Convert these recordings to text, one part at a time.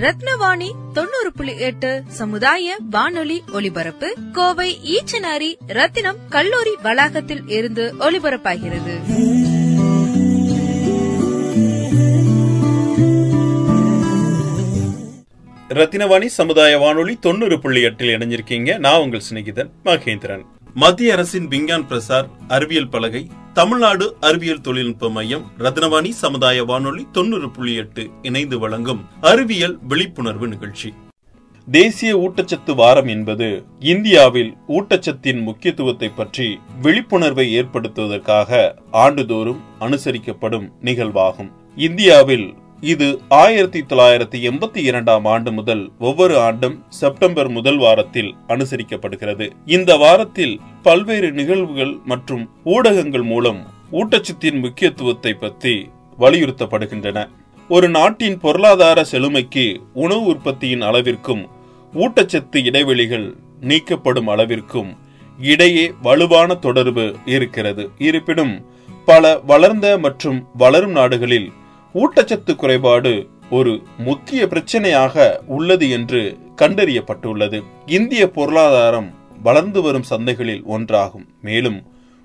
ரத்னவாணி தொண்ணூறு புள்ளி எட்டு சமுதாய வானொலி ஒலிபரப்பு. கோவை ஈச்சனாரி ரத்தினம் கல்லூரி வளாகத்தில் இருந்து ஒலிபரப்பாகிறது. ரத்தினவாணி சமுதாய வானொலி தொண்ணூறு புள்ளி எட்டில் இணைஞ்சிருக்கீங்க. நான் உங்கள் சிநேகிதன் மகேந்திரன். மத்திய அரசின் விஞ்ஞான் பிரசார் அறிவியல் பலகை தமிழ்நாடு அறிவியல் தொழில்நுட்ப மையம் ரத்னவாணி சமுதாய வானொலி தொண்ணூறு புள்ளி எட்டு இணைந்து வழங்கும் அறிவியல் விழிப்புணர்வு நிகழ்ச்சி. தேசிய ஊட்டச்சத்து வாரம் என்பது இந்தியாவில் ஊட்டச்சத்தின் முக்கியத்துவத்தை பற்றி விழிப்புணர்வை ஏற்படுத்துவதற்காக ஆண்டுதோறும் அனுசரிக்கப்படும் நிகழ்வாகும். இந்தியாவில் இது ஆயிரத்தி தொள்ளாயிரத்தி எண்பத்தி இரண்டாம் ஆண்டு முதல் ஒவ்வொரு ஆண்டும் செப்டம்பர் முதல் வாரத்தில் அனுசரிக்கப்படுகிறது. இந்த வாரத்தில் பல்வேறு நிகழ்வுகள் மற்றும் ஊடகங்கள் மூலம் ஊட்டச்சத்தின் முக்கியத்துவத்தை பற்றி வலியுறுத்தப்படுகின்றன. ஒரு நாட்டின் பொருளாதார செழுமைக்கு உணவு உற்பத்தியின் அளவிற்கும் ஊட்டச்சத்து இடைவெளிகள் நீக்கப்படும் அளவிற்கும் இடையே வலுவான தொடர்பு இருக்கிறது. இருப்பினும் பல வளர்ந்த மற்றும் வளரும் நாடுகளில் ஊட்டச்சத்து குறைபாடு ஒரு முக்கிய பிரச்சனையாக உள்ளது என்று கண்டறியப்பட்டுள்ளது. இந்திய பொருளாதாரம் வளர்ந்து வரும் சந்தைகளில் ஒன்றாகும். மேலும்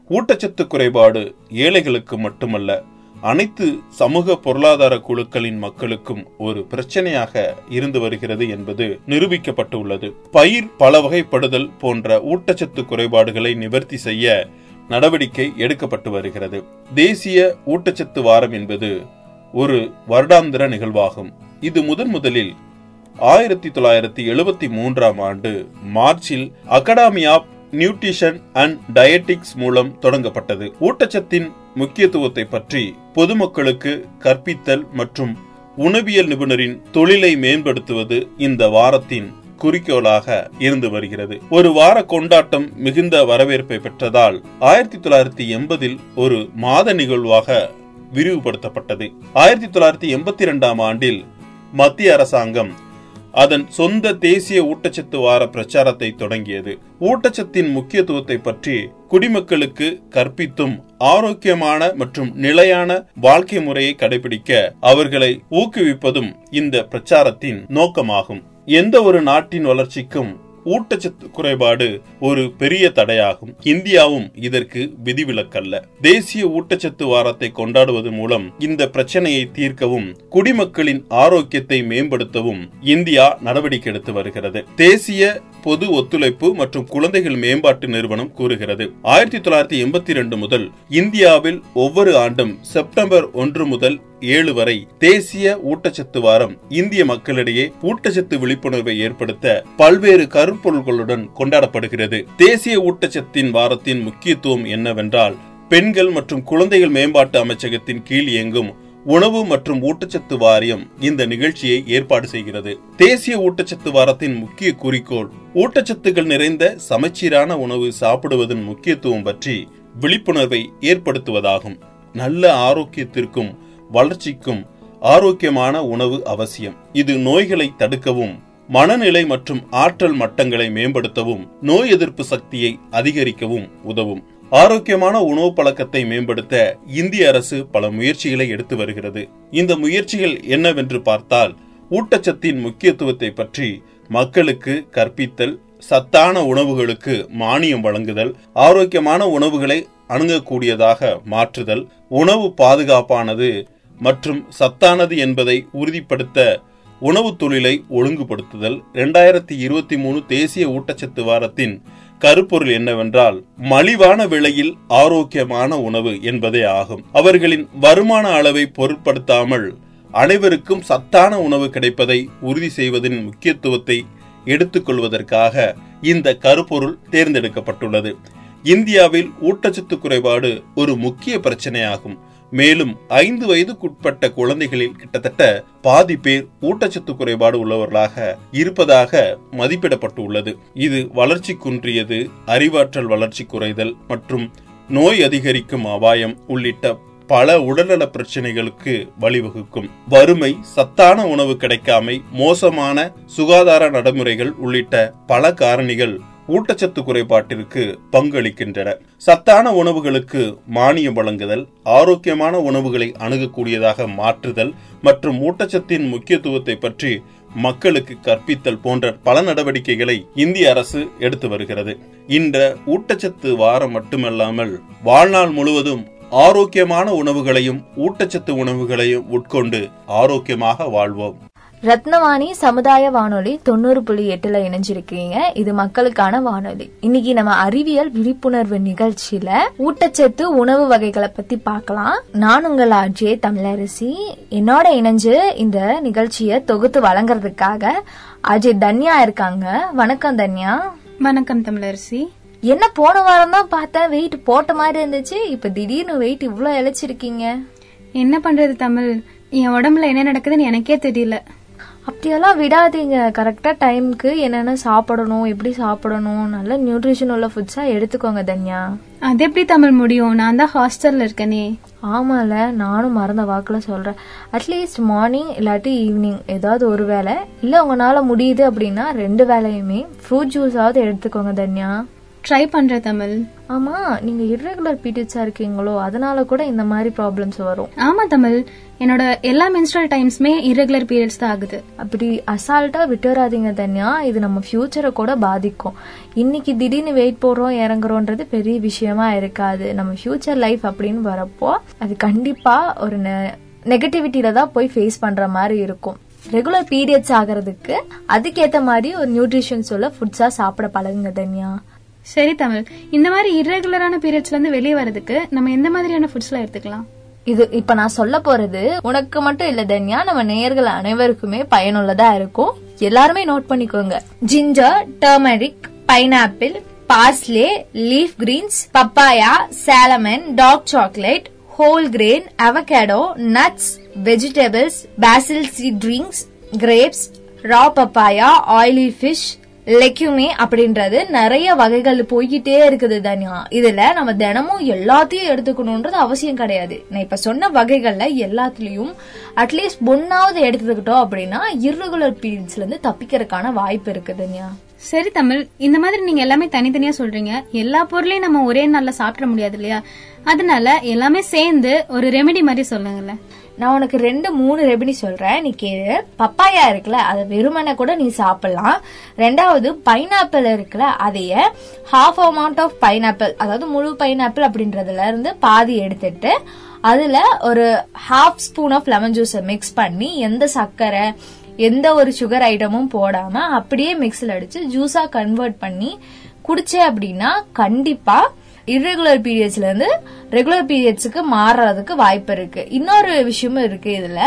ஊட்டச்சத்து குறைபாடு ஏழைகளுக்கு மட்டுமல்ல அனைத்து சமூக பொருளாதார குழுக்களின் மக்களுக்கும் ஒரு பிரச்சனையாக இருந்து வருகிறது என்பது நிரூபிக்கப்பட்டுள்ளது. பயிர் பல வகைப்படுதல் போன்ற ஊட்டச்சத்து குறைபாடுகளை நிவர்த்தி செய்ய நடவடிக்கை எடுக்கப்பட்டு வருகிறது. தேசிய ஊட்டச்சத்து வாரம் என்பது ஒரு வருடாந்திர நிகழ்வாகும். இது முதன் முதலில் ஆயிரத்தி தொள்ளாயிரத்தி எழுபத்தி மூன்றாம் ஆண்டு மார்ச்சில் academy of nutrition and dietetics மூலம் தொடங்கப்பட்டது. ஊட்டச்சத்தின் முக்கியத்துவத்தை பற்றி பொதுமக்களுக்கு கற்பித்தல் மற்றும் உணவியல் நிபுணரின் தொழிலை மேம்படுத்துவது இந்த வாரத்தின் குறிக்கோளாக இருந்து வருகிறது. ஒரு வார கொண்டாட்டம் மிகுந்த வரவேற்பை பெற்றதால் ஆயிரத்தி தொள்ளாயிரத்தி எண்பதில் ஒரு மாத நிகழ்வாக விரிவுபடுத்தப்பட்டது. ஆயிரத்தி தொள்ளாயிரத்தி எண்பத்தி இரண்டாம் ஆண்டில் மத்திய அரசாங்கம் அதன் சொந்த தேசிய ஊட்டச்சத்து வார பிரச்சாரத்தை தொடங்கியது. ஊட்டச்சத்தின் முக்கியத்துவத்தை பற்றி குடிமக்களுக்கு கற்பித்தும் ஆரோக்கியமான மற்றும் நிலையான வாழ்க்கை முறையை கடைபிடிக்க அவர்களை ஊக்குவிப்பதும் இந்த பிரச்சாரத்தின் நோக்கமாகும். எந்த ஒரு நாட்டின் வளர்ச்சிக்கும் ஊட்டச்சத்து குறைபாடு ஒரு பெரிய தடையாகும். இந்தியாவும் இதற்கு விதிவிலக்கல்ல. தேசிய ஊட்டச்சத்து வாரத்தை கொண்டாடுவது மூலம் இந்த பிரச்சனையை தீர்க்கவும் குடிமக்களின் ஆரோக்கியத்தை மேம்படுத்தவும் இந்தியா நடவடிக்கை எடுத்து வருகிறது. தேசிய பொது ஒத்துழைப்பு மற்றும் குழந்தைகள் மேம்பாட்டு நிறுவனம் கூறுகிறது. ஆயிரத்தி தொள்ளாயிரத்தி எண்பத்தி இரண்டு முதல் இந்தியாவில் ஒவ்வொரு ஆண்டும் செப்டம்பர் ஒன்று முதல் ஏழு வரை தேசிய ஊட்டச்சத்து வாரம் இந்திய மக்களிடையே ஊட்டச்சத்து விழிப்புணர்வை ஏற்படுத்த பல்வேறு கரு கருப்பொருள்களுடன் கொண்டாடப்படுகிறது. தேசிய ஊட்டச்சத்தின் வாரத்தின் முக்கியத்துவம் என்னவென்றால் பெண்கள் மற்றும் குழந்தைகள் மேம்பாட்டு அமைச்சகத்தின் கீழ் இயங்கும் உணவு மற்றும் ஊட்டச்சத்து வாரியம் இந்த நிகழ்ச்சியை ஏற்பாடு செய்கிறது. தேசிய ஊட்டச்சத்து வாரத்தின் முக்கிய குறிக்கோள் ஊட்டச்சத்துகள் நிறைந்த சமச்சீரான உணவு சாப்பிடுவதன் முக்கியத்துவம் பற்றி விழிப்புணர்வை ஏற்படுத்துவதாகும். நல்ல ஆரோக்கியத்திற்கும் வளர்ச்சிக்கும் ஆரோக்கியமான உணவு அவசியம். இது நோய்களை தடுக்கவும் மனநிலை மற்றும் ஆற்றல் மட்டங்களை மேம்படுத்தவும் நோய் எதிர்ப்பு சக்தியை அதிகரிக்கவும் உதவும். ஆரோக்கியமான உணவு பழக்கத்தை மேம்படுத்த இந்திய அரசு பல முயற்சிகளை எடுத்து வருகிறது. இந்த முயற்சிகள் என்னவென்று பார்த்தால் ஊட்டச்சத்தின் முக்கியத்துவத்தை பற்றி மக்களுக்கு கற்பித்தல் சத்தான உணவுகளுக்கு மானியம் வழங்குதல் ஆரோக்கியமான உணவுகளை அணுகக்கூடியதாக மாற்றுதல் உணவு பாதுகாப்பானது மற்றும் சத்தானது என்பதை உறுதிப்படுத்த உணவு தொழிலை ஒழுங்குபடுத்துதல். இரண்டாயிரத்தி இருபத்தி மூணு தேசிய ஊட்டச்சத்து வாரத்தின் கருப்பொருள் என்னவென்றால் மலிவான விலையில் ஆரோக்கியமான உணவு என்பதே ஆகும். அவர்களின் வருமான அளவை பொருட்படுத்தாமல் அனைவருக்கும் சத்தான உணவு கிடைப்பதை உறுதி செய்வதின் முக்கியத்துவத்தை எடுத்துக்கொள்வதற்காக இந்த கருப்பொருள் தேர்ந்தெடுக்கப்பட்டுள்ளது. இந்தியாவில் ஊட்டச்சத்து குறைபாடு ஒரு முக்கிய பிரச்சனையாகும். மேலும் ஐந்து வயதுக்குட்பட்ட குழந்தைகளில் கிட்டத்தட்ட பாதி பேர் ஊட்டச்சத்து குறைபாடு உள்ளவர்களாக இருப்பதாக மதிப்பிடப்பட்டுள்ளது. இது வளர்ச்சி குன்றியது அறிவாற்றல் வளர்ச்சி குறைதல் மற்றும் நோய் அதிகரிக்கும் அபாயம் உள்ளிட்ட பல உடல்நல பிரச்சனைகளுக்கு வழிவகுக்கும். வறுமை சத்தான உணவு கிடைக்காமை மோசமான சுகாதார நடைமுறைகள் உள்ளிட்ட பல காரணிகள் ஊட்டச்சத்து குறைபாட்டிற்கு பங்களிக்கின்றன. சத்தான உணவுகளுக்கு மானியம் வழங்குதல் ஆரோக்கியமான உணவுகளை அணுகக்கூடியதாக மாற்றுதல் மற்றும் ஊட்டச்சத்தின் முக்கியத்துவத்தை பற்றி மக்களுக்கு கற்பித்தல் போன்ற பல நடவடிக்கைகளை இந்திய அரசு எடுத்து வருகிறது. இந்த ஊட்டச்சத்து வாரம் மட்டுமல்லாமல் வாழ்நாள் முழுவதும் ஆரோக்கியமான உணவுகளையும் ஊட்டச்சத்து உணவுகளையும் உட்கொண்டு ஆரோக்கியமாக வாழ்வோம். ரத்னவாணி சமுதாய வானொலி தொண்ணூறு புள்ளி எட்டுல இணைஞ்சிருக்கீங்க. இது மக்களுக்கான வானொலி. இன்னைக்கு நம்ம அறிவியல் விழிப்புணர்வு நிகழ்ச்சியில ஊட்டச்சத்து உணவு வகைகளை பத்தி பார்க்கலாம். நான் உங்கள் ஆர்ஜே தமிழரசி. என்னோட இணைஞ்சு இந்த நிகழ்ச்சியை தொகுத்து வழங்குறதுக்காக அஜய் தன்யா இருக்காங்க. வணக்கம் தன்யா. வணக்கம் தமிழரசி. என்ன போன வாரம் தான் பார்த்தேன். வெயிட் போட்ட மாதிரி இருந்துச்சு. இப்ப திடீர்னு வெயிட் இவ்ளோ இழைச்சிருக்கீங்க. என்ன பண்றது தமிழ்? என் உடம்புல என்ன நடக்குதுன்னு எனக்கே தெரியல. அப்படியெல்லாம் விடாதீங்க. கரெக்டா டைம்க்கு என்னென்ன சாப்பிடணும் எப்படி சாப்பிடணும் நல்ல நியூட்ரிஷன் உள்ள ஃபுட்ஸா எடுத்துக்கோங்க தன்யா. அது எப்படி தமிழ் முடியும்? நான் தான் ஹாஸ்டல்ல இருக்கனே. ஆமால நானும் மறந்த வாக்குல சொல்றேன். அட்லீஸ்ட் மார்னிங் இல்லாட்டி ஈவினிங் ஏதாவது ஒரு வேளை. இல்ல உங்களால முடியுது அப்படின்னா ரெண்டு வேலையுமே ஃப்ரூட் ஜூஸாவது எடுத்துக்கோங்க தன்யா. ட்ரை பண்ற தமிழ். ஆமா நீங்க irregular பீரியட்ஸா இருக்கீங்களோ அதனால கூட இந்த மாதிரி ப்ராப்ளம்ஸ் வரும். ஆமா தமிழ். என்னோட எல்லா மென்ஸ்ட்ரல் டைம்ஸ்மே irregular பீரியட்ஸ் தான் ஆகுது. அப்படி அசால்ட்டா விட்டுறாதீங்க தன்யா. இது நம்ம ஃபியூச்சரை கூட பாதிக்கும். இன்னைக்கு திடீர்னு வெயிட் போடுறோம் இறங்குறோன்றது பெரிய விஷயமா இருக்காது. நம்ம ஃபியூச்சர் லைஃப் அப்படின்னு வரப்போ அது கண்டிப்பா ஒரு நெகட்டிவிட்டியில தான் போய் ஃபேஸ் பண்ற மாதிரி இருக்கும். ரெகுலர் பீரியட்ஸ் ஆகிறதுக்கு அதுக்கேத்த மாதிரி ஒரு நியூட்ரிஷன்ஸ் உள்ள ஃபுட்ஸா சாப்பிட பழகுங்க தன்யா. சரி தமிழ். இந்த மாதிரி irregularஆன பீரியட்ஸ்ல இருந்து வெளியே வரதுக்கு நம்ம எந்த மாதிரியான ஃபுட்ஸ்லாம் எடுத்துக்கலாம்? இது இப்ப நான் சொல்ல போறது உனக்கு மட்டும் இல்ல தன்யா நம்ம நேயர்கள் அனைவருக்குமே பயனுள்ளதா இருக்கும். எல்லாருமே நோட் பண்ணிக்கோங்க. Ginger turmeric pineapple parsley leaf greens papaya salmon dark chocolate whole grain avocado nuts vegetables basil seed drinks grapes raw papaya oily fish legume அப்படின்றது நிறைய வகைகள் போய்கிட்டே இருக்குது தனியா. இதுல நம்ம தினமும் எல்லாத்தையும் எடுத்துக்கணும்ன்றது அவசியம் கிடையாது. நான் இப்ப சொன்ன வகைகள்ல எல்லாத்துலயும் அட்லீஸ்ட் ஒன்னாவது எடுத்துக்கிட்டோம் அப்படின்னா இர்ரெகுலர் பீரியட்ஸ்ல இருந்து தப்பிக்கிறதுக்கான வாய்ப்பு இருக்கு தனியா. சரி தமிழ் இந்த மாதிரி நீங்க எல்லாமே தனித்தனியா சொல்றீங்க. எல்லா பொருளையும் நம்ம ஒரே நாள்ல சாப்பிட முடியாது இல்லையா? அதனால எல்லாமே சேர்ந்து ஒரு ரெமெடி மாதிரி சொல்லுங்கல்ல நான் உனக்கு ரெண்டு மூணு ரெபினி சொல்றேன். நீ கேளு. பப்பாயா இருக்குல்ல அதை வெறுமனை கூட நீ சாப்பிடலாம். ரெண்டாவது பைனாப்பிள் இருக்குல்ல அதைய ஹாஃப் அமௌண்ட் ஆஃப் பைனாப்பிள் அதாவது முழு பைனாப்பிள் அப்படின்றதுல இருந்து பாதி எடுத்துட்டு அதுல ஒரு ஹாஃப் ஸ்பூன் ஆஃப் லெமன் ஜூஸை மிக்ஸ் பண்ணி எந்த சர்க்கரை எந்த ஒரு சுகர் ஐட்டமும் போடாம அப்படியே மிக்ஸில் அடிச்சு ஜூஸா கன்வெர்ட் பண்ணி குடிச்சே அப்படின்னா கண்டிப்பா இர்ரெகுலர் பீரியட்ஸ்ல இருந்து ரெகுலர் பீரியட்ஸுக்கு மாறுறதுக்கு வாய்ப்பு இருக்கு. இன்னொரு விஷயமும் இருக்கு இதுல.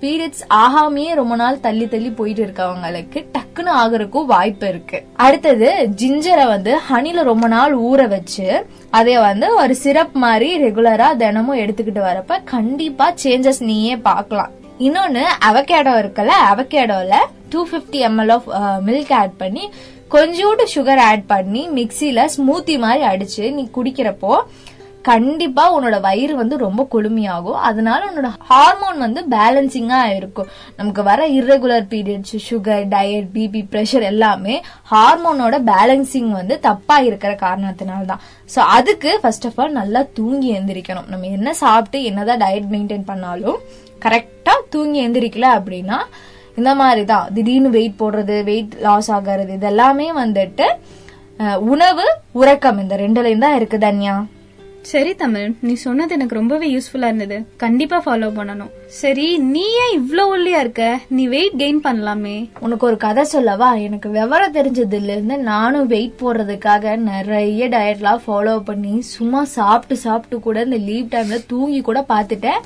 பீரியட்ஸ் ஆகாமையே ரொம்ப நாள் தள்ளி தள்ளி போயிட்டு இருக்கவங்களுக்கு டக்குன்னு ஆகுறதுக்கும் வாய்ப்பு இருக்கு. அடுத்தது ஜிஞ்சரை வந்து ஹனில ரொம்ப நாள் ஊற வச்சு அதை வந்து ஒரு சிரப் மாதிரி ரெகுலரா தினமும் எடுத்துக்கிட்டு வரப்ப கண்டிப்பா சேஞ்சஸ் நீயே பார்க்கலாம். இன்னொன்னு அவகேடோ இருக்குல்ல அவகேடோல two fifty ML of milk add பண்ணி கொஞ்சோண்டு சுகர் ஆட் பண்ணி மிக்சியில ஸ்மூத்தி மாதிரி அடிச்சு நீ குடிக்கிறப்போ கண்டிப்பா உன்னோட வயிறு வந்து ரொம்ப குளுமையாகும். அதனால உன்னோட ஹார்மோன் வந்து பேலன்சிங்கா இருக்கும். நமக்கு வர irregular periods sugar diet BP pressure எல்லாமே ஹார்மோனோட பேலன்சிங் வந்து தப்பா இருக்கிற காரணத்தினால தான் ஸோ அதுக்கு ஃபர்ஸ்ட் ஆஃப் ஆல் நல்லா தூங்கி எந்திரிக்கணும். நம்ம என்ன சாப்பிட்டு என்னதான் டயட் மெயின்டைன் பண்ணாலும் கரெக்டா தூங்கி எந்திரிக்கல அப்படின்னா இந்த மாதிரி தான் திடீர்னு வெயிட் போடுறது வெயிட் லாஸ் ஆகிறது இதெல்லாமே வந்துட்டு உணவு உறக்கம். இந்த ரெண்டுலயும் தான் இருக்கு தன்யா. சரி தமிழ். நீ சொன்னது எனக்கு ரொம்பவே யூஸ்ஃபுல்லா இருந்தது. கண்டிப்பா ஃபாலோ பண்ணணும். சரி நீ ஏன் இவ்ளோ ஒல்லியா இருக்க? நீ வெயிட் கெயின் பண்ணலாமே. உனக்கு ஒரு கதை சொல்லவா? எனக்கு விவரம் தெரிஞ்சதுல இருந்து நானும் வெயிட் போடுறதுக்காக நிறைய டயட்லாம் ஃபாலோ பண்ணி சும்மா சாப்பிட்டு சாப்பிட்டு கூட இந்த லீவ் டைம்ல தூங்கி கூட பார்த்துட்டேன்.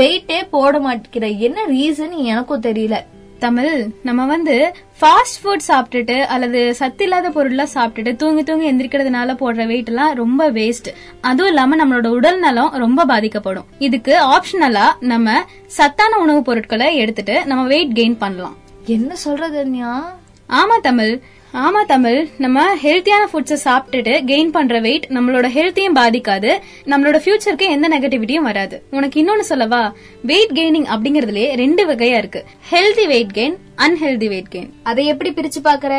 வெயிட்டே போட மாட்டேங்கிற. என்ன ரீசன் எனக்கும் தெரியல. தமிழ் நம்ம வந்து ஃபாஸ்ட் ஃபுட் சாப்பிட்டுட்டு அல்லது சத்து இல்லாத பொருள்லாம் சாப்பிட்டுட்டு தூங்கி தூங்கி எந்திரிக்கிறதுனால போடுற வெயிட் எல்லாம் ரொம்ப வேஸ்ட் அதுவும் இல்லாம நம்மளோட உடல் நலம் ரொம்ப பாதிக்கப்படும். இதுக்கு ஆப்ஷனலா நம்ம சத்தான உணவுப் பொருட்களை எடுத்துட்டு நம்ம வெயிட் கெயின் பண்ணலாம். என்ன சொல்றது ஆமா தமிழ். ஆமா தமிழ் நம்ம ஹெல்த்தியான ஃபுட்ஸை சாப்பிட்டுட்டு கெயின் பண்ற வெயிட் நம்மளோட ஹெல்த்தையும் பாதிக்காது நம்மளோட ஃபியூச்சருக்கு எந்த நெகட்டிவிட்டியும் வராது. உனக்கு இன்னொன்னு சொல்லவா? வெயிட் கெய்னிங் அப்படிங்கறதுலயே ரெண்டு வகையா இருக்கு. Healthy weight gain unhealthy weight gain அதை எப்படி பிரிச்சு பாக்குற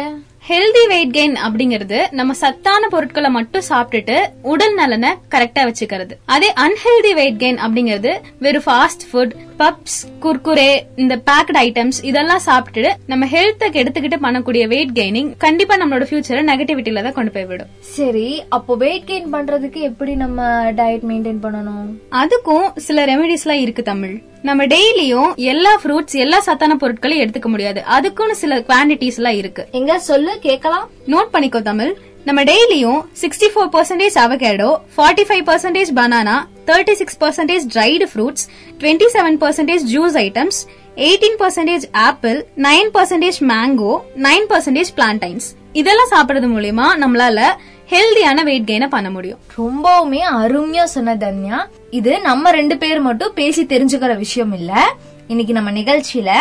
ஹெல்தி வெயிட் கெயின் அப்படிங்கிறது நம்ம சத்தான பொருட்களை மட்டும் சாப்பிட்டுட்டு உடல் நலனை கரெக்டா வச்சுக்கிறது. அதே அன்ஹெல்தி வெயிட் கெயின் அப்படிங்கிறது வெறும் ஃபாஸ்ட் ஃபுட் பப்ஸ் குர்குரே இந்த பேக்ட் ஐட்டம்ஸ் இதெல்லாம் சாப்பிட்டுட்டு நம்ம ஹெல்த்தை கெடுத்துக்கிட்டு பண்ணக்கூடிய வெயிட் கெய்னிங் கண்டிப்பா நம்மளோட ஃபியூச்சரை நெகட்டிவிட்டில தான் கொண்டு போய் விடும். சரி அப்போ வெயிட் கெயின் பண்றதுக்கு எப்படி நம்ம டயட் மெயின்டைன் பண்ணணும்? அதுக்கும் சில ரெமெடிஸ் எல்லாம் இருக்கு தமிழ். நம்ம டெய்லியும் எல்லா ஃப்ரூட்ஸ் எல்லா சத்தான பொருட்களையும் எடுத்துக்க முடியாது. அதுக்குன்னு சில குவான்டிட்டிஸ் எல்லாம் இருக்கு. எங்க? சொல்லு கேக்கலாம். நோட் பண்ணிக்கோ தமிழ். நம்ம டெய்லியும் sixty four percentage avocado forty five percentage banana thirty six percentage dried fruits twenty seven percentage juice items eighteen percentage apple nine percentage mango nine percentage plantains இதெல்லாம் சாப்பிடுறது மூலியமா நம்மளால ஹெல்தியான வெயிட் கெயினை பண்ண முடியும். ரொம்பவுமே அருமையா சொன்ன தன்யா. இது நம்ம ரெண்டு பேர் மட்டும் பேசி தெரிஞ்சுக்கிற விஷயம் இல்ல இன்னைக்கு நம்ம நிகழ்ச்சியில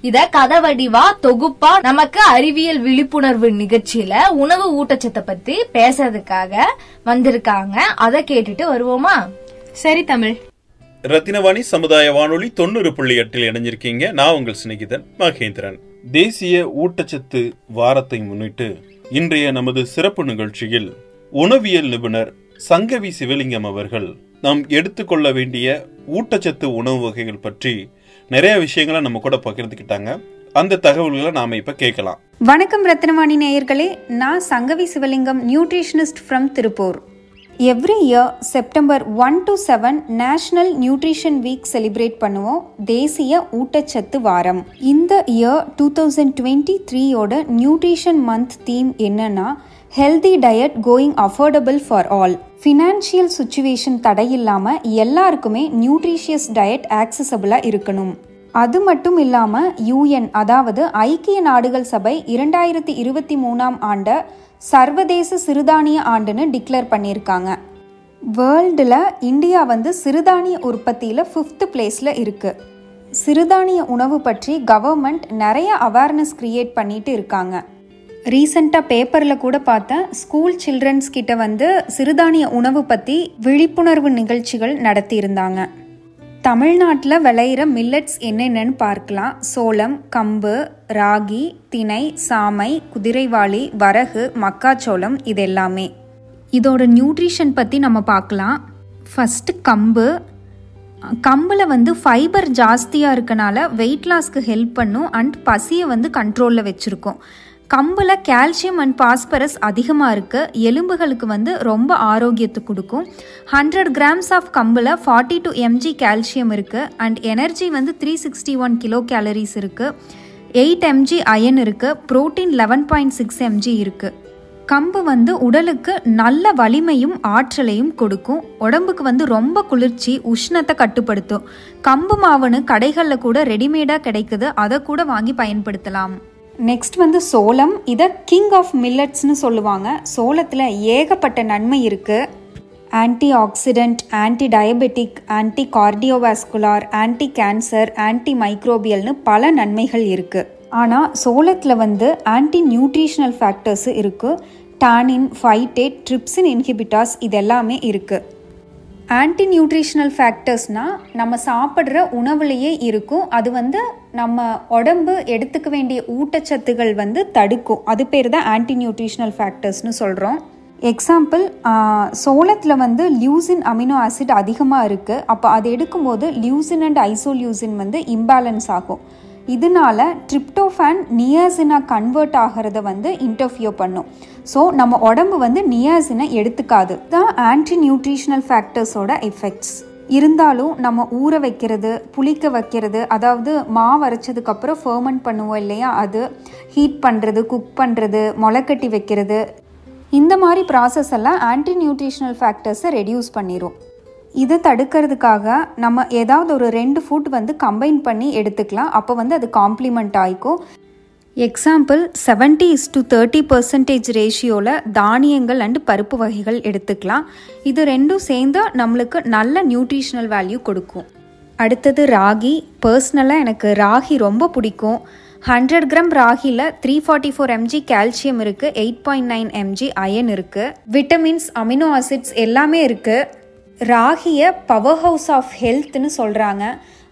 இத கதை வடிவா தொகுப்பா நமக்கு அறிவியல் விழிப்புணர்வு நிகழ்ச்சியில உணவு ஊட்டச்சத்தை பத்தி பேசுறதுக்காக வந்திருக்காங்க. அதை கேட்டுட்டு வருவோமா? சரி தமிழ். ரத்தினவாணி சமுதாய வானொலி தொண்ணூறு புள்ளி எட்டில் இணைஞ்சிருக்கீங்க. நான் உங்கள் சிநேகிதன் மகேந்திரன். தேசிய ஊட்டச்சத்து வாரத்தை முன்னிட்டு இன்றைய நமது சிறப்பு நிகழ்ச்சியில் உணவியல் நிபுணர் சங்கவி சிவலிங்கம் அவர்கள் நாம் எடுத்துக்கொள்ள வேண்டிய ஊட்டச்சத்து உணவு வகைகள் பற்றி நிறைய விஷயங்களை நம்ம கூட பகிர்ந்துக்கிட்டாங்க. அந்த தகவல்களை நாம இப்ப கேட்கலாம். வணக்கம் ரத்னவாணி நேயர்களே. நான் Sangavi Sivalingam nutritionist from Tiruppur. Every year September one to seven national nutrition week celebrate பண்ணுவோம். தேசிய ஊட்டச்சத்து வாரம். இந்த இயர் டூ தௌசண்ட் டுவெண்ட்டி த்ரீயோட நியூட்ரிஷன் மந்த் தீம் என்னன்னா healthy diet going affordable for all financial situation தடையில்லாமல் எல்லாருக்குமே நியூட்ரிஷியஸ் டயட் ஆக்சசபிளாக இருக்கணும். அது மட்டும் இல்லாமல் யூஎன் அதாவது ஐக்கிய நாடுகள் சபை இரண்டாயிரத்தி இருபத்தி மூணாம் ஆண்ட சர்வதேச சிறுதானிய ஆண்டுன்னு டிக்ளேர் பண்ணியிருக்காங்க. வேர்ல்டில் இந்தியா வந்து சிறுதானிய உற்பத்தியில் ஃபிஃப்த் பிளேஸில் இருக்குது சிறுதானிய உணவு பற்றி கவர்மெண்ட் நிறைய அவேர்னஸ் கிரியேட் பண்ணிட்டு இருக்காங்க. ரீசெண்டாக பேப்பரில் கூட பார்த்தேன் ஸ்கூல் சில்ட்ரன்ஸ் கிட்ட வந்து சிறுதானிய உணவு பற்றி விழிப்புணர்வு நிகழ்ச்சிகள் நடத்தியிருந்தாங்க. தமிழ்நாட்டில் விளையிற மில்லட்ஸ் என்னென்னு பார்க்கலாம். சோளம் கம்பு ராகி திணை சாமை குதிரைவாளி வரகு மக்காச்சோளம் இது எல்லாமே இதோட நியூட்ரிஷன் பற்றி நம்ம பார்க்கலாம். ஃபஸ்ட்டு கம்பு. கம்பில் வந்து ஃபைபர் ஜாஸ்தியாக இருக்கனால வெயிட் லாஸ்க்கு ஹெல்ப் பண்ணும் அண்ட் பசியை வந்து கண்ட்ரோலில் வச்சுருக்கோம். கம்பில் கால்சியம் அண்ட் பாஸ்பரஸ் அதிகமாக இருக்குது எலும்புகளுக்கு வந்து ரொம்ப ஆரோக்கியத்தை கொடுக்கும். ஹண்ட்ரட் கிராம்ஸ் ஆஃப் கம்பில் ஃபார்ட்டி டூ எம்ஜி கால்சியம் இருக்குது அண்ட் எனர்ஜி வந்து three sixty one kilo calories இருக்குது எயிட் எம்ஜி அயன் இருக்குது protein eleven point six MG இருக்குது கம்பு வந்து உடலுக்கு நல்ல வலிமையும் ஆற்றலையும் கொடுக்கும். உடம்புக்கு வந்து ரொம்ப குளிர்ச்சி உஷ்ணத்தை கட்டுப்படுத்தும். கம்பு மாவுன்னு கடைகளில் கூட ரெடிமேடாக கிடைக்குது. அதை கூட வாங்கி பயன்படுத்தலாம். நெக்ஸ்ட் வந்து சோளம். இதை கிங் ஆஃப் மில்லட்ஸ்னு சொல்லுவாங்க. சோளத்தில் ஏகப்பட்ட நன்மை இருக்குது anti oxidant anti diabetic anti cardiovascular anti cancer anti மைக்ரோபியல்னு பல நன்மைகள் இருக்குது ஆனால் சோளத்தில் வந்து ஆன்டி நியூட்ரிஷனல் ஃபேக்டர்ஸ் இருக்குது டானின் ஃபைட்டேட் ட்ரிப்ஸின் இன்ஹிபிட்டாஸ் இது எல்லாமே இருக்குது ஆன்டி நியூட்ரிஷனல் ஃபேக்டர்ஸ்னால் நம்ம சாப்பிட்ற உணவுலேயே இருக்கும். அது வந்து நம்ம உடம்பு எடுத்துக்க வேண்டிய ஊட்டச்சத்துகள் வந்து தடுக்கும். அது பேர் தான் ஆன்டி நியூட்ரிஷனல் ஃபேக்டர்ஸ்னு சொல்கிறோம் எக்ஸாம்பிள் சோளத்தில் வந்து லியூசின் அமினோ ஆசிட் அதிகமாக இருக்குது அப்போ அது எடுக்கும்போது லியூசின் அண்ட் ஐசோலியூசின் வந்து இம்பேலன்ஸ் ஆகும். இதனால ட்ரிப்டோஃபேன் நியாசினா கன்வெர்ட் ஆகிறத வந்து இன்டர்ஃபியோ பண்ணும். ஸோ நம்ம உடம்பு வந்து நியாசினை எடுத்துக்காது. தான் ஆன்டி நியூட்ரிஷனல் ஃபேக்டர்ஸோட எஃபெக்ட்ஸ் இருந்தாலும் நம்ம ஊற வைக்கிறது புளிக்க வைக்கிறது அதாவது மாவு அரைச்சதுக்கப்புறம் ஃபர்மெண்ட் பண்ணுவோம் இல்லையா? அது ஹீட் பண்ணுறது குக் பண்ணுறது முளைக்கட்டி வைக்கிறது. இந்த மாதிரி ப்ராசஸ் எல்லாம் ஆன்டி நியூட்ரிஷனல் ஃபேக்டர்ஸை ரெடியூஸ் பண்ணிடும் இதை தடுக்கிறதுக்காக நம்ம ஏதாவது ஒரு ரெண்டு ஃபுட் வந்து கம்பைன் பண்ணி எடுத்துக்கலாம். அப்போ வந்து அது காம்ப்ளிமெண்ட் ஆகிக்கும் example seventy is to thirty percentage ரேஷியோவில் தானியங்கள் அண்டு பருப்பு வகைகள் எடுத்துக்கலாம். இது ரெண்டும் சேர்ந்து நம்மளுக்கு நல்ல நியூட்ரிஷனல் வேல்யூ கொடுக்கும். அடுத்தது ராகி. பர்சனலாக எனக்கு ராகி ரொம்ப பிடிக்கும். Hundred gram ராகியில் three forty four M G calcium இருக்குது eight point nine M G iron இருக்குது விட்டமின்ஸ் அமினோ ஆசிட்ஸ் எல்லாமே இருக்குது ராகியை பவர் ஹவுஸ் ஆஃப் ஹெல்த்னு சொல்கிறாங்க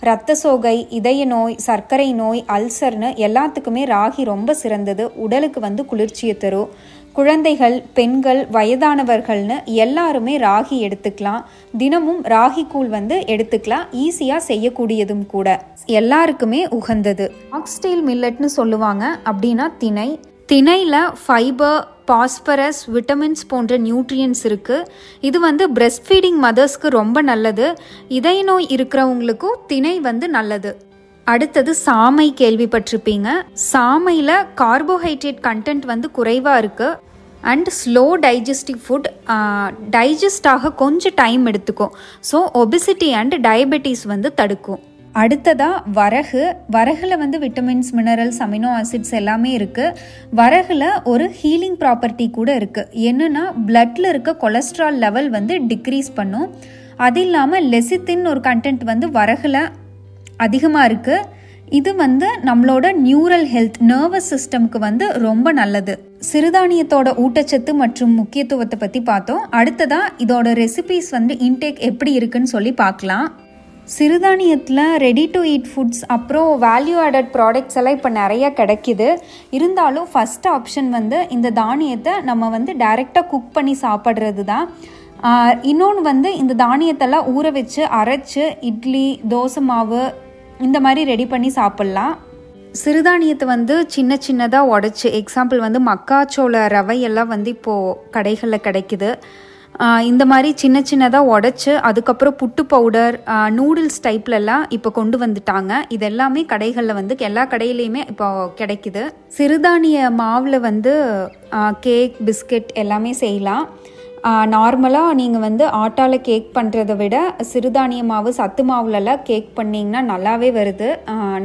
இரத்த சோகை இதய நோய் சர்க்கரை நோய் அல்சர்னு எல்லாத்துக்குமே ராகி ரொம்ப சிறந்தது. உடலுக்கு வந்து குளிர்ச்சியை தரும். குழந்தைகள் பெண்கள் வயதானவர்கள்னு எல்லாருமே ராகி எடுத்துக்கலாம். தினமும் ராகி கூழ் வந்து எடுத்துக்கலாம். ஈஸியாக செய்யக்கூடியதும் கூட. எல்லாருக்குமே உகந்தது. ஆக்ஸ்டைல் மில்லட்னு சொல்லுவாங்க. அப்படின்னா திணை. திணையில் ஃபைபர் பாஸ்பரஸ் விட்டமின்ஸ் போன்ற நியூட்ரியன்ஸ் இருக்குது இது வந்து பிரெஸ்ட் ஃபீடிங் மதர்ஸ்க்கு ரொம்ப நல்லது. இதய நோய் இருக்கிறவங்களுக்கும் திணை வந்து நல்லது. அடுத்தது சாமை கேள்விப்பட்டிருப்பீங்க. சாமையில் கார்போஹைட்ரேட் கண்டென்ட் வந்து குறைவாக இருக்குது and slow digestive food digest ஆக கொஞ்சம் டைம் எடுத்துக்கும். ஸோ ஒபிசிட்டி அண்ட் டயபெட்டிஸ் வந்து தடுக்கும். அடுத்ததாக வரகு. வரகுல வந்து விட்டமின்ஸ் மினரல்ஸ் அமினோ ஆசிட்ஸ் எல்லாமே இருக்குது வரகுல ஒரு ஹீலிங் ப்ராப்பர்ட்டி கூட இருக்குது என்னென்னா பிளட்டில் இருக்க கொலஸ்ட்ரால் லெவல் வந்து டிக்ரீஸ் பண்ணும். அது இல்லாமல் லெசித்தின் ஒரு கண்டென்ட் வந்து வரகுல அதிகமாக இருக்குது இது வந்து நம்மளோட நியூரல் ஹெல்த் நர்வஸ் சிஸ்டம்க்கு வந்து ரொம்ப நல்லது. சிறுதானியத்தோட ஊட்டச்சத்து மற்றும் முக்கியத்துவத்தை பற்றி பார்த்தோம். அடுத்ததாக இதோட ரெசிபிஸ் வந்து இன்டேக் எப்படி இருக்குன்னு சொல்லி பார்க்கலாம். சிறுதானியத்தில் ரெடி டு ஈட் ஃபுட்ஸ் அப்புறம் வேல்யூ ஆடட் ப்ராடக்ட்ஸ் எல்லாம் இப்போ நிறையா கிடைக்கிது. இருந்தாலும் ஃபஸ்ட் ஆப்ஷன் வந்து இந்த தானியத்தை நம்ம வந்து டைரெக்டாக குக் பண்ணி சாப்பிட்றது தான் இன்னொன்று வந்து இந்த தானியத்தெல்லாம் ஊற வச்சு அரைச்சு இட்லி தோசை மாவு இந்த மாதிரி ரெடி பண்ணி சாப்பிட்லாம். சிறுதானியத்தை வந்து சின்ன சின்னதாக உடச்சி எக்ஸாம்பிள் வந்து மக்காச்சோள ரவையெல்லாம் வந்து இப்போது கடைகளில் கிடைக்குது. இந்த மாதிரி சின்ன சின்னதாக உடச்சி அதுக்கப்புறம் புட்டு பவுடர் நூடுல்ஸ் டைப்லலாம் இப்போ கொண்டு வந்துட்டாங்க. இது எல்லாமே கடைகளில் வந்து எல்லா கடையிலையுமே இப்போ கிடைக்குது. சிறுதானிய மாவில் வந்து கேக் பிஸ்கெட் எல்லாமே செய்யலாம். நார்மலாக நீங்கள் வந்து ஆட்டாவில் கேக் பண்ணுறதை விட சிறுதானிய மாவு சத்து மாவுலலாம் கேக் பண்ணிங்கன்னா நல்லாவே வருது.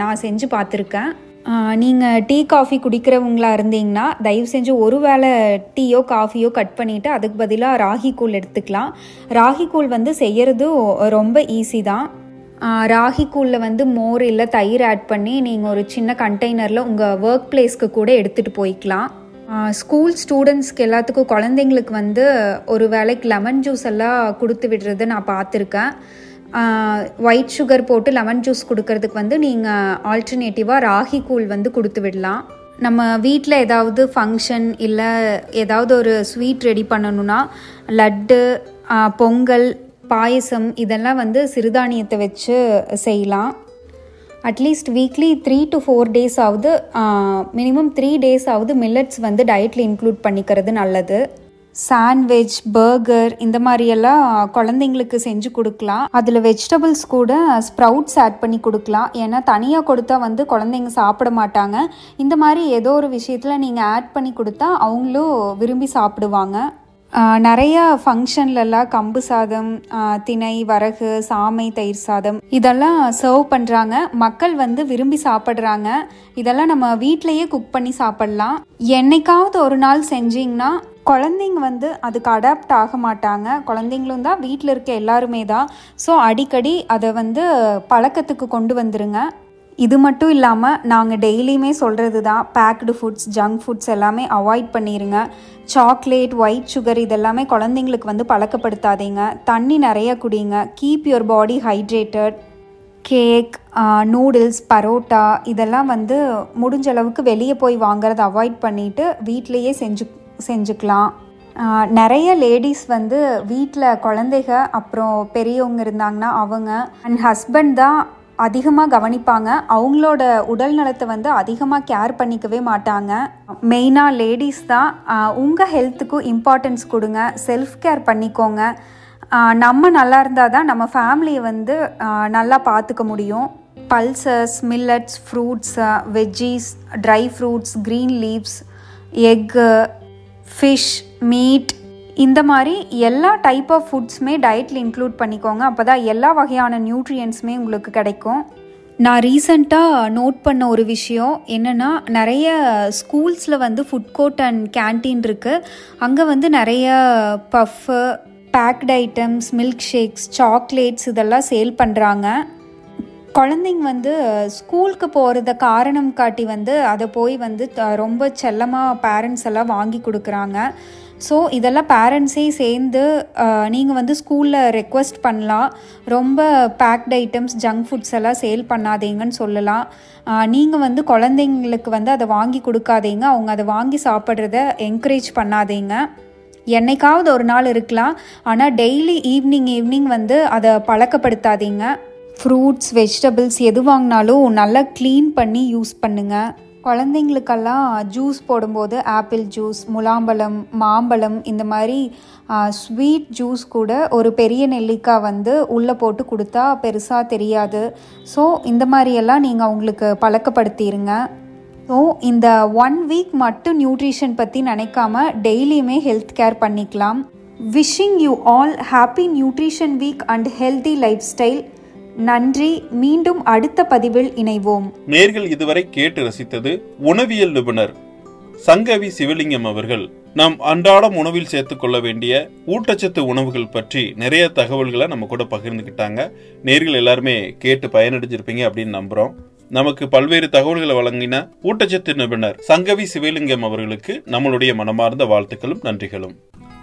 நான் செஞ்சு பார்த்துருக்கேன். நீங்கள் டீ காஃபி குடிக்கிறவங்களா இருந்தீங்கன்னா தயவு செஞ்சு ஒரு வேளை டீயோ காஃபியோ கட் பண்ணிவிட்டு அதுக்கு பதிலாக ராகி கூழ் எடுத்துக்கலாம். ராகி கூழ் வந்து செய்கிறது ரொம்ப ஈஸி தான். ராகி கூழில் வந்து மோர் இல்லை தயிர் ஆட் பண்ணி நீங்கள் ஒரு சின்ன கண்டெய்னரில் உங்கள் ஒர்க் பிளேஸ்க்கு கூட எடுத்துகிட்டு போய்க்கலாம். ஸ்கூல் ஸ்டூடெண்ட்ஸ்க்கு எல்லாத்துக்கும் குழந்தைங்களுக்கு வந்து ஒரு வேளைக்கு லெமன் ஜூஸ் எல்லாம் கொடுத்து விடுறது நான் பார்த்துருக்கேன். ஒயிட் சுகர் போட்டு லெமன் ஜூஸ் கொடுக்கறதுக்கு வந்து நீங்கள் ஆல்டர்னேட்டிவாக ராகி கூழ் வந்து கொடுத்து விடலாம். நம்ம வீட்டில் ஏதாவது ஃபங்க்ஷன் இல்லை ஏதாவது ஒரு ஸ்வீட் ரெடி பண்ணணும்னா லட்டு பொங்கல் பாயசம் இதெல்லாம் வந்து சிறுதானியத்தை வச்சு செய்யலாம். At least weekly three to four days ஆகுது மினிமம் த்ரீ டேஸ் ஆகுது மில்லட்ஸ் வந்து டயட்டில் இன்க்ளூட் பண்ணிக்கிறது நல்லது. சாண்ட்விச் பர்கர் இந்த மாதிரியெல்லாம் குழந்தைங்களுக்கு செஞ்சு கொடுக்கலாம். அதில் வெஜிடபிள்ஸ் கூட ஸ்ப்ரவுட்ஸ் ஆட் பண்ணி கொடுக்கலாம். ஏன்னா தனியாக கொடுத்தா வந்து குழந்தைங்க சாப்பிட மாட்டாங்க. இந்த மாதிரி ஏதோ ஒரு விஷயத்தில் நீங்கள் ஆட் பண்ணி கொடுத்தா அவங்களும் விரும்பி சாப்பிடுவாங்க. நிறையா ஃபங்க்ஷன்லலாம் கம்பு சாதம் திணை வரகு சாமை தயிர் சாதம் இதெல்லாம் சர்வ் பண்ணுறாங்க மக்கள் வந்து விரும்பி சாப்பிட்றாங்க. இதெல்லாம் நம்ம வீட்டிலையே குக் பண்ணி சாப்பிட்லாம். என்னைக்காவது ஒரு நாள் செஞ்சிங்கன்னா குழந்தைங்க வந்து அதுக்கு அடாப்ட் ஆக மாட்டாங்க. குழந்தைங்களும் தான் வீட்டில் இருக்க எல்லாருமே தான். ஸோ அடிக்கடி அதை வந்து பழக்கத்துக்கு கொண்டு வந்துருங்க. இது மட்டும் இல்லாமல் நாங்கள் டெய்லியுமே சொல்கிறது தான் பேக்டு ஃபுட்ஸ் ஜங்க் ஃபுட்ஸ் எல்லாமே அவாய்ட் பண்ணிடுங்க சாக்லேட் ஒயிட் சுகர் இதெல்லாமே குழந்தைங்களுக்கு வந்து பழக்கப்படுத்தாதீங்க. தண்ணி நிறைய குடிங்க. Keep your body hydrated cake noodles parotta இதெல்லாம் வந்து முடிஞ்ச அளவுக்கு வெளியே போய் வாங்குறத அவாய்ட் பண்ணிட்டு வீட்லேயே செஞ்சு செஞ்சுக்கலாம். நிறைய லேடிஸ் வந்து வீட்டில் குழந்தைக அப்புறம் பெரியவங்க இருந்தாங்கன்னா அவங்க அண்ட் ஹஸ்பண்ட் தான் அதிகமாக கவனிப்பாங்க. அவங்களோட உடல் நலத்தை வந்து அதிகமாக கேர் பண்ணிக்கவே மாட்டாங்க. மெயினாக லேடிஸ் தான். உங்கள் ஹெல்த்துக்கும் இம்பார்ட்டன்ஸ் கொடுங்க. செல்ஃப் கேர் பண்ணிக்கோங்க. நம்ம நல்லா இருந்தால் தான் நம்ம ஃபேமிலியை வந்து நல்லா பார்த்துக்க முடியும். Pulses millets fruits veggies dry fruits green leaves egg fish meat இந்த மாதிரி எல்லா டைப் ஆஃப் ஃபுட்ஸுமே டயட்டில் இன்க்ளூட் பண்ணிக்கோங்க. அப்போ தான் எல்லா வகையான நியூட்ரியன்ஸுமே உங்களுக்கு கிடைக்கும். நான் ரீசண்டாக நோட் பண்ண ஒரு விஷயம். என்னென்னா நிறைய ஸ்கூல்ஸில் வந்து ஃபுட் கோர்ட் அண்ட் கேன்டீன் இருக்குது அங்கே வந்து நிறைய puff packed items milk shakes chocolates இதெல்லாம் சேல் பண்ணுறாங்க குழந்தைங்க வந்து ஸ்கூலுக்கு போகிறத காரணம் காட்டி வந்து அதை போய் வந்து த- ரொம்ப செல்லமாக பேரண்ட்ஸ் எல்லாம் வாங்கி கொடுக்குறாங்க. ஸோ இதெல்லாம் பேரண்ட்ஸே சேர்ந்து நீங்கள் வந்து ஸ்கூலில் ரெக்வஸ்ட் பண்ணலாம். ரொம்ப பேக்டு ஐட்டம்ஸ் ஜங்க் ஃபுட்ஸ் எல்லாம் சேல் பண்ணாதீங்கன்னு சொல்லலாம். நீங்கள் வந்து குழந்தைங்களுக்கு வந்து அதை வாங்கி கொடுக்காதீங்க. அவங்க அதை வாங்கி சாப்பிட்றத என்கரேஜ் பண்ணாதீங்க. என்னைக்காவது ஒரு நாள் இருக்கலாம். ஆனால் டெய்லி ஈவினிங் ஈவினிங் வந்து அதை பழக்கப்படுத்தாதீங்க. ஃப்ரூட்ஸ் வெஜிடபிள்ஸ் எது வாங்கினாலும் நல்லா க்ளீன் பண்ணி யூஸ் பண்ணுங்கள் குழந்தைங்களுக்கெல்லாம் ஜூஸ் போடும்போது ஆப்பிள் ஜூஸ் முலாம்பழம் மாம்பழம் இந்த மாதிரி ஸ்வீட் ஜூஸ் கூட ஒரு பெரிய நெல்லிக்காய் வந்து உள்ளே போட்டு கொடுத்தா பெருசாக தெரியாது. ஸோ இந்த மாதிரியெல்லாம் நீங்கள் அவங்களுக்கு பழக்கப்படுத்திடுங்க ஸோ இந்த ஒன் வீக் மட்டும் நியூட்ரிஷன் பற்றி நினைக்காம டெய்லியுமே ஹெல்த் கேர் பண்ணிக்கலாம். Wishing you all happy nutrition week and healthy life style நன்றி. மீண்டும் அடுத்த பதிவில் இணைவோம். நேர்கள் இதுவரை கேட்டு ரசித்தது உணவியல் நிபுணர் சங்கவி சிவலிங்கம் அவர்கள். நாம் அன்றாடம் உணவில் சேர்த்துக் கொள்ள வேண்டிய ஊட்டச்சத்து உணவுகள் பற்றி நிறைய தகவல்களை நம்ம கூட பகிர்ந்துக்கிட்டாங்க நேர்கள் எல்லாருமே கேட்டு பயனடைஞ்சிருப்பீங்க அப்படின்னு நம்புறோம். நமக்கு பல்வேறு தகவல்களை வழங்கின ஊட்டச்சத்து நிபுணர் சங்கவி சிவலிங்கம் அவர்களுக்கு நம்மளுடைய மனமார்ந்த வாழ்த்துக்களும் நன்றிகளும்.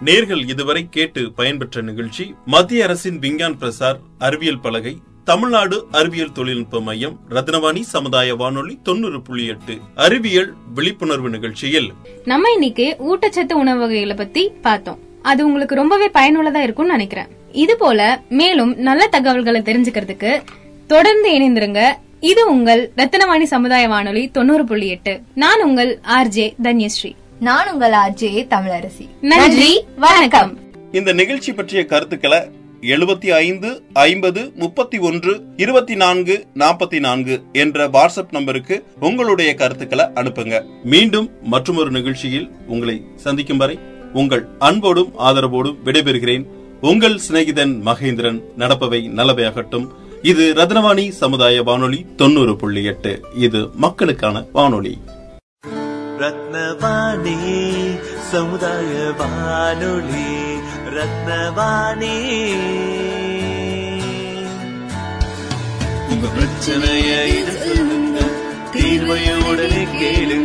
நேர்கள் இதுவரை கேட்டு பயன்பெற்ற நிகழ்ச்சி மத்திய அரசின் விஞ்ஞான் பிரசார் அறிவியல் பலகை தமிழ்நாடு அறிவியல் தொழில்நுட்ப மையம் ரத்னவாணி சமுதாய வானொலி தொண்ணூறு புள்ளி எட்டு. அறிவியல் விழிப்புணர்வு நிகழ்ச்சியில் நம்ம இன்னைக்கு ஊட்டச்சத்து உணவு வகைகளை பத்தி பார்த்தோம். அது உங்களுக்கு ரொம்பவே பயனுள்ளதா இருக்கும்னு நினைக்கிறேன். இது போல மேலும் நல்ல தகவல்களை தெரிஞ்சுக்கிறதுக்கு தொடர்ந்து இணைந்திருங்க. இது உங்கள் ரத்தினவாணி சமுதாய வானொலி தொண்ணூறு புள்ளி எட்டு. நான் உங்கள் ஆர்ஜே தன்யஸ்ரீ. நான் உங்கள் ஆர்ஜே தமிழரசி. நன்றி வணக்கம். இந்த நிகழ்ச்சி பற்றிய கருத்துக்களை எழுபத்தி ஐந்து ஐம்பது முப்பத்தி ஒன்று இருபத்தி நான்கு நாற்பத்தி நான்கு என்ற வாட்ஸ்அப் நம்பருக்கு உங்களுடைய கருத்துக்களை அனுப்புங்க. மீண்டும் மற்றொரு நிகழ்ச்சியில் உங்களை சந்திக்கும் வரை உங்கள் அன்போடும் ஆதரவோடும் விடைபெறுகிறேன். உங்கள் சிநேகிதன் மகேந்திரன் நடப்பவை நல்லவையாகட்டும். இது ரத்னவாணி சமுதாய வானொலி தொண்ணூறு புள்ளி எட்டு. இது மக்களுக்கான வானொலி. ரத்னவாணி சமுதாய வானொலி. ரத்னவாணி. உங்க பிரச்சனைய இது சொல்லுங்க தீர்வைய உடனே கேளுங்க